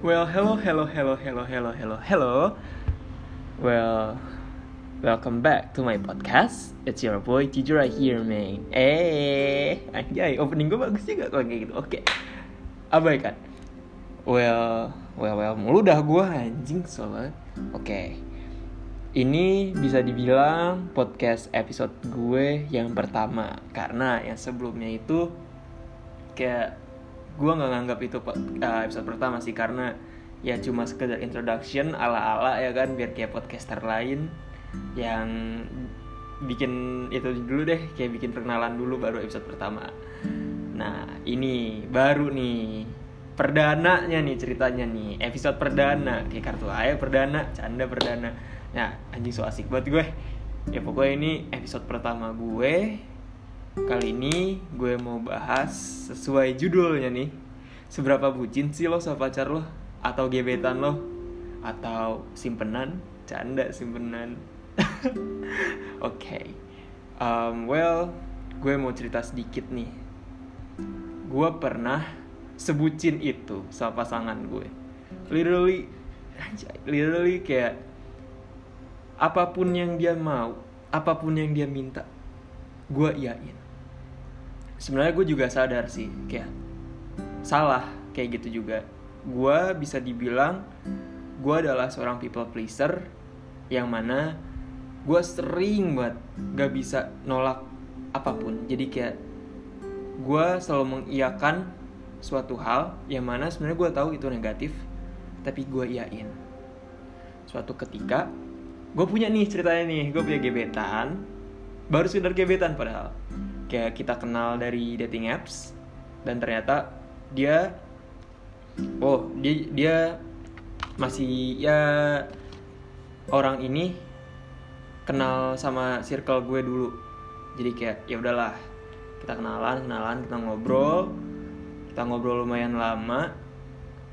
Well, hello, hello, hello, hello, hello, hello, hello. Well, welcome back to my podcast. It's your boy Jujur right here, man. Eh, anjay, opening gue bagus juga kalau kayak gitu. Oke, abaikan. Well, well, well, mulu dah gue anjing soalnya. Oke, ini bisa dibilang podcast episode gue yang pertama karena yang sebelumnya itu kayak gue nggak nganggap itu uh, episode pertama sih karena ya cuma sekedar introduction ala-ala ya kan biar kayak podcaster lain yang bikin itu dulu deh kayak bikin perkenalan dulu baru episode pertama. Nah ini baru nih perdananya nih ceritanya nih episode perdana kayak kartu ayah perdana canda perdana. Nah anjing so asik buat gue. Ya pokoknya ini episode pertama gue Kali ini gue mau bahas sesuai judulnya nih Seberapa bucin sih lo sama pacar lo? Atau gebetan lo? Atau simpenan? Canda simpenan Oke okay. um, Well, gue mau cerita sedikit nih Gue pernah sebucin itu sama pasangan gue Literally Literally kayak Apa pun yang dia mau Apa pun yang dia minta gue iyain sebenarnya gue juga sadar sih kayak salah kayak gitu juga. Gue bisa dibilang gue adalah seorang people pleaser yang mana gue sering banget gak bisa nolak apa pun. Jadi kayak gue selalu mengiyakan suatu hal yang mana sebenarnya gue tahu itu negatif tapi gue iyain suatu ketika gue punya nih ceritanya nih gue punya gebetan baru sekedar gebetan padahal kayak kita kenal dari dating apps dan ternyata dia oh dia dia masih ya orang ini kenal sama circle gue dulu. Jadi kayak ya udahlah kita kenalan kenalan kita ngobrol kita ngobrol lumayan lama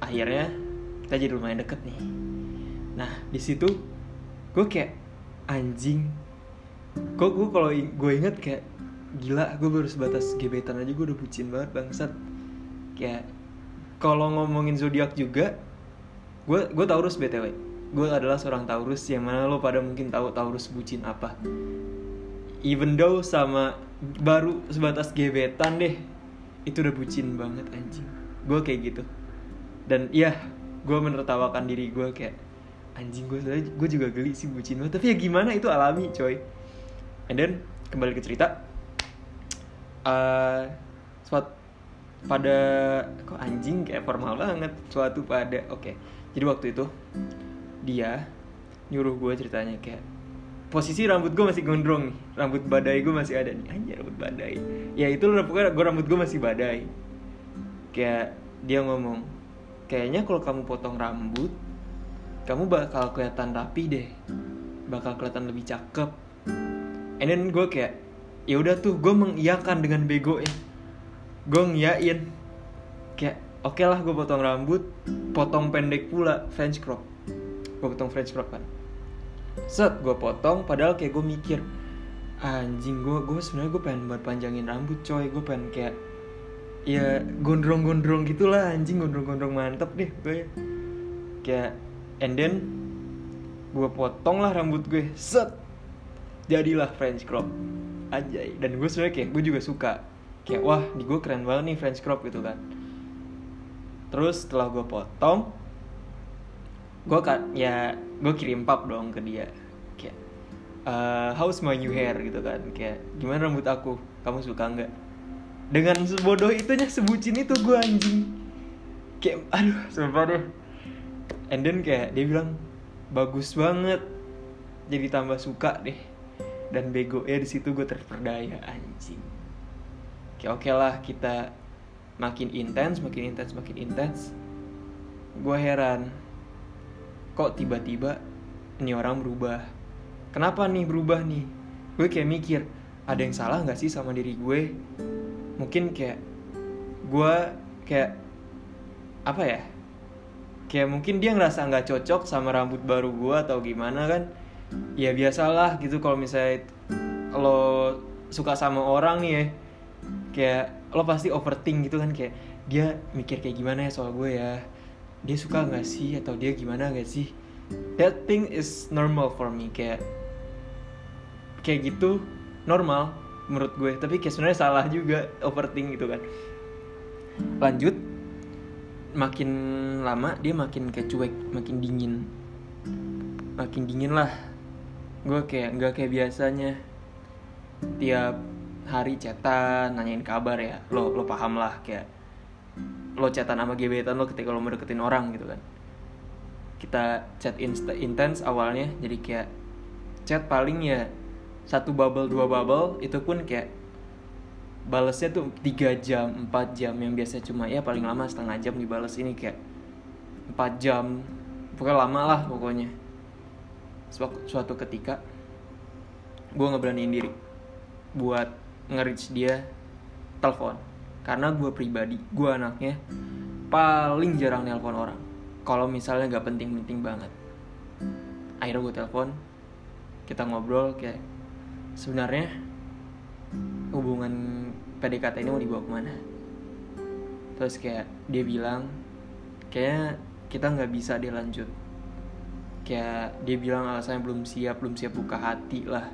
akhirnya kita jadi lumayan deket nih. Nah di situ gue kayak anjing kok gue kalau gue inget kayak gila gue baru sebatas gebetan aja gue udah bucin banget bangsat. Kayak kalau ngomongin zodiak juga gue gue taurus btw gue adalah seorang taurus yang mana lo pada mungkin tahu taurus bucin apa. Even though sama baru sebatas gebetan deh itu udah bucin banget anjing. Gue kayak gitu. Dan iya gue menertawakan diri gue kayak anjing gue gue juga geli sih bucin banget. Tapi ya gimana itu alami coy. And then kembali ke cerita uh, suatu pada kok anjing kayak formal banget? Suatu pada oke. Okay. jadi waktu itu dia nyuruh gue ceritanya kayak posisi rambut gue masih gondrong nih rambut badai gue masih ada nih. Anjir rambut badai. Ya itu loh pokoknya gue rambut gue masih badai. Kayak dia ngomong kayaknya kalau kamu potong rambut kamu bakal kelihatan rapi deh. Bakal kelihatan lebih cakep. And then gue kayak ya udah tuh gue mengiyakan dengan bego ya gue ngiyain. Kayak oke okay lah gue potong rambut potong pendek pula French crop. Gue potong French crop kan. Set gue potong padahal kayak gue mikir anjing gue gue sebenarnya gue pengen buat panjangin rambut coy. Gue pengen kayak ya gondrong-gondrong gitulah anjing gondrong-gondrong mantep deh gue kayak and then gue potong lah rambut gue set jadilah French crop anjay. Dan gue sebenarnya kayak gue juga suka. Kayak wah di gue keren banget nih French crop gitu kan. Terus setelah gue potong gue kan ya gue kirim pap dong ke dia. Kayak uh, how's my new hair? gitu kan. Kayak gimana rambut aku? Kamu suka nggak? Dengan sebodoh itunya sebucin itu gue anjing. Kayak aduh. Sumpah deh. And then kayak dia bilang bagus banget. Jadi tambah suka deh dan bego ya di situ gue terperdaya anjing. Oke okay lah kita makin intens makin intens makin intens. Gue heran kok tiba-tiba ini orang berubah? Kenapa nih berubah nih? Gue kayak mikir ada yang salah nggak sih sama diri gue? Mungkin kayak gue kayak apa ya? Kayak mungkin dia ngerasa nggak cocok sama rambut baru gue atau gimana kan ya biasalah gitu kalau misalnya lo suka sama orang nih ya kayak lo pasti overthink gitu kan kayak dia mikir kayak gimana ya soal gue ya dia suka nggak sih atau dia gimana nggak sih? That thing is normal for me kayak kayak gitu normal menurut gue tapi kayak sebenarnya salah juga overthink gitu kan. Lanjut makin lama dia makin kayak cuek makin dingin. Makin dingin lah gue kayak nggak kayak biasanya. Tiap hari chatan nanyain kabar ya. Lo lo paham lah kayak lo chatan sama gebetan lo ketika lo mau deketin orang gitu kan. Kita chat intens awalnya jadi kayak chat paling ya satu bubble dua bubble itu pun kayak balesnya tuh tiga jam empat jam. Yang biasa cuma ya paling lama setengah jam dibales ini kayak empat jam. Pokoknya lama lah pokoknya suatu, ketika gue nggak beraniin diri buat nge dia telepon. Karena gue pribadi gue anaknya paling jarang nelpon orang. Kalau misalnya nggak penting-penting banget. Akhirnya gue telepon kita ngobrol kayak sebenarnya hubungan PDKT ini mau dibawa ke mana? Terus kayak dia bilang kayaknya kita nggak bisa dia lanjut kayak dia bilang alasannya belum siap belum siap buka hati lah.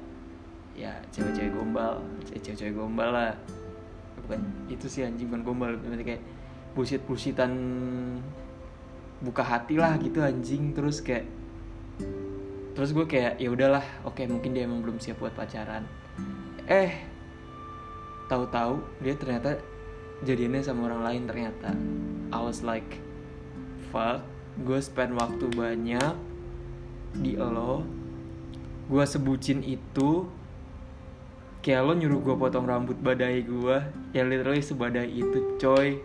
Ya cewek-cewek gombal cewek-cewek gombal lah. Bukan itu sih anjing bukan gombal. Berarti kayak bullshit bullshitan buka hati lah gitu anjing. Terus kayak terus gue kayak ya udahlah oke mungkin dia emang belum siap buat pacaran. Eh tahu-tahu dia ternyata jadiannya sama orang lain ternyata. I was like fuck gue spend waktu banyak di lo gue sebutin itu kayak lo nyuruh gue potong rambut badai gue ya literally sebadai itu coy.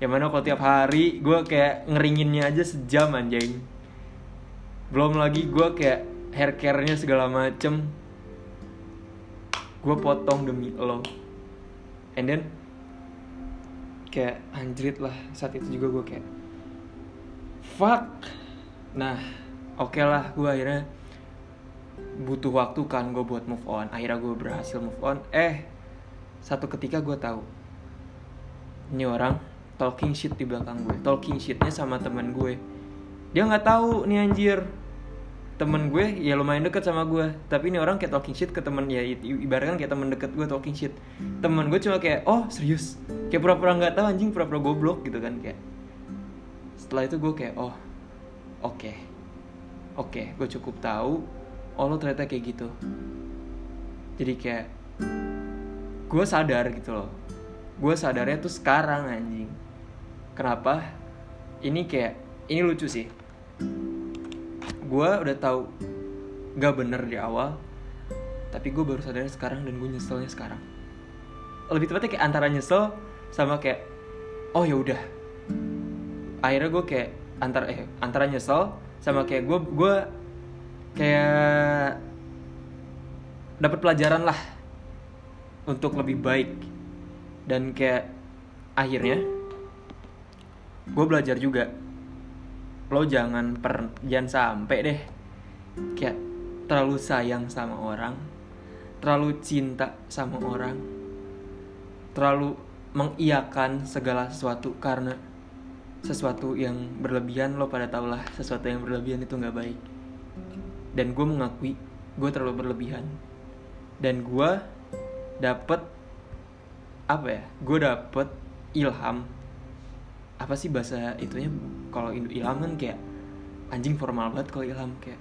Yang mana kalau tiap hari gue kayak ngeringinnya aja sejam anjing. Belum lagi gue kayak hair care-nya segala macem. Gue potong demi lo. And then kayak anjrit lah saat itu juga gue kayak fuck. Nah oke okay lah gue akhirnya butuh waktu kan gue buat move on. Akhirnya gue berhasil move on. Eh satu ketika gue tahu ini orang talking shit di belakang gue talking shitnya sama temen gue dia nggak tahu nih anjir. Temen gue ya lumayan deket sama gue tapi ini orang kayak talking shit ke temen ya ibaratkan kayak temen deket gue talking shit. Temen gue cuma kayak oh serius? Kayak pura-pura nggak tahu anjing pura-pura goblok gitu kan kayak. Setelah itu gue kayak oh oke. okay. Oke okay, gue cukup tahu. Oh lo ternyata kayak gitu. Jadi kayak gue sadar gitu loh. Gue sadarnya tuh sekarang anjing. Kenapa? Ini kayak ini lucu sih. Gue udah tahu gak bener di awal tapi gue baru sadar sekarang dan gue nyeselnya sekarang. Lebih tepatnya kayak antara nyesel sama kayak oh ya udah. Akhirnya gue kayak antara eh antara nyesel sama kayak gue gue kayak dapat pelajaran lah untuk lebih baik dan kayak akhirnya gue belajar juga. Lo jangan per jangan sampai deh kayak terlalu sayang sama orang terlalu cinta sama orang terlalu mengiyakan segala sesuatu karena sesuatu yang berlebihan lo pada tau lah sesuatu yang berlebihan itu nggak baik. Dan gue mengakui gue terlalu berlebihan. Dan gue dapet apa ya gue dapet ilham. Apa sih bahasa itunya? Kalau ilham kan kayak anjing formal banget kalau ilham kayak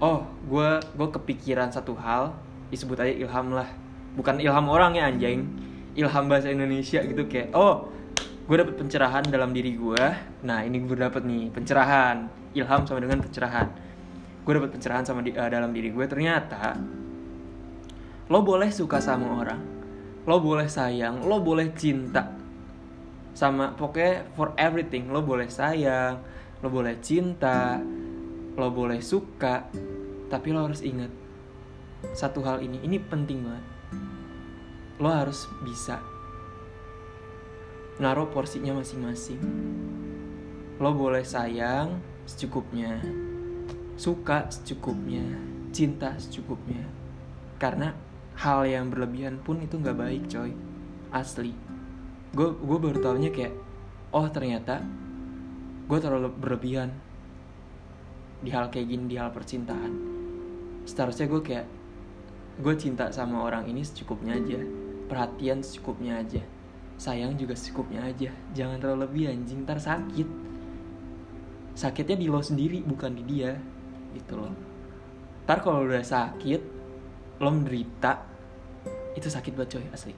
oh gue gue kepikiran satu hal disebut aja ilham lah. Bukan ilham orang ya anjing. Ilham bahasa Indonesia gitu kayak oh gue dapet pencerahan dalam diri gue nah ini gue dapet nih pencerahan. Ilham sama dengan pencerahan. Gue dapet pencerahan sama di, uh, dalam diri gue ternyata lo boleh suka sama orang lo boleh sayang lo boleh cinta sama pokoknya for everything. Lo boleh sayang lo boleh cinta lo boleh suka tapi lo harus ingat satu hal ini. Ini penting banget. Lo harus bisa naruh porsinya masing-masing. Lo boleh sayang secukupnya suka secukupnya cinta secukupnya. Karena hal yang berlebihan pun itu nggak baik coy. Asli. Gue gue baru tahunya kayak oh ternyata gue terlalu berlebihan di hal kayak gini di hal percintaan. Seharusnya gue kayak gue cinta sama orang ini secukupnya aja perhatian secukupnya aja sayang juga secukupnya aja. Jangan terlalu lebih anjing. Ntar sakit. Sakitnya di lo sendiri bukan di dia. Gitu loh. Ntar kalau udah sakit lo menderita itu sakit banget coy. Asli.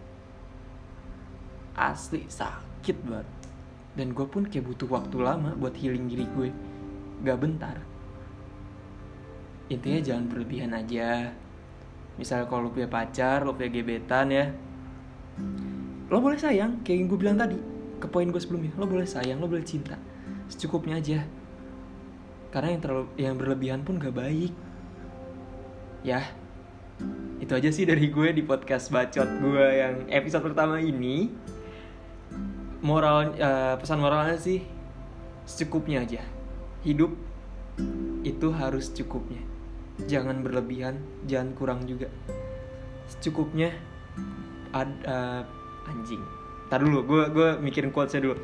Asli sakit banget. Dan gue pun kayak butuh waktu lama buat healing diri gue. Gak bentar. Intinya jangan berlebihan aja. Misalnya kalau lo punya pacar lo punya gebetan ya lo boleh sayang kayak yang gue bilang tadi ke poin gue sebelumnya. Lo boleh sayang lo boleh cinta. Secukupnya aja. Karena yang terlalu yang berlebihan pun gak baik. Ya. Itu aja sih dari gue di podcast bacot gue yang episode pertama ini. Moral uh, pesan moralnya sih secukupnya aja. Hidup itu harus cukupnya jangan berlebihan jangan kurang juga. Secukupnya ad, uh, anjing. Tar dulu gue gue mikirin quotesnya dulu.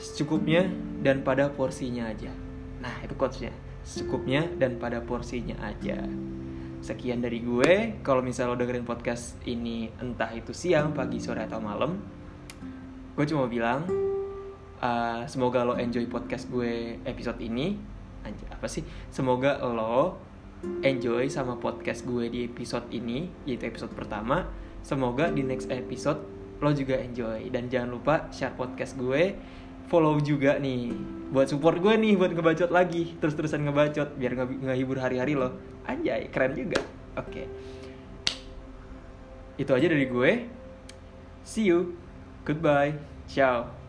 Secukupnya dan pada porsinya aja. Nah itu quotesnya. Secukupnya dan pada porsinya aja. Sekian dari gue. Kalau misalnya lo dengerin podcast ini entah itu siang pagi sore atau malam gue cuma bilang uh, semoga lo enjoy podcast gue episode ini. Anjir, apa sih? Semoga lo enjoy sama podcast gue di episode ini yaitu episode pertama. Semoga di next episode lo juga enjoy. Dan jangan lupa share podcast gue follow juga nih buat support gue nih buat ngebacot lagi terus-terusan ngebacot biar ngehibur hari-hari lo. Anjay keren juga. Oke. Okay. itu aja dari gue. See you. Goodbye. Ciao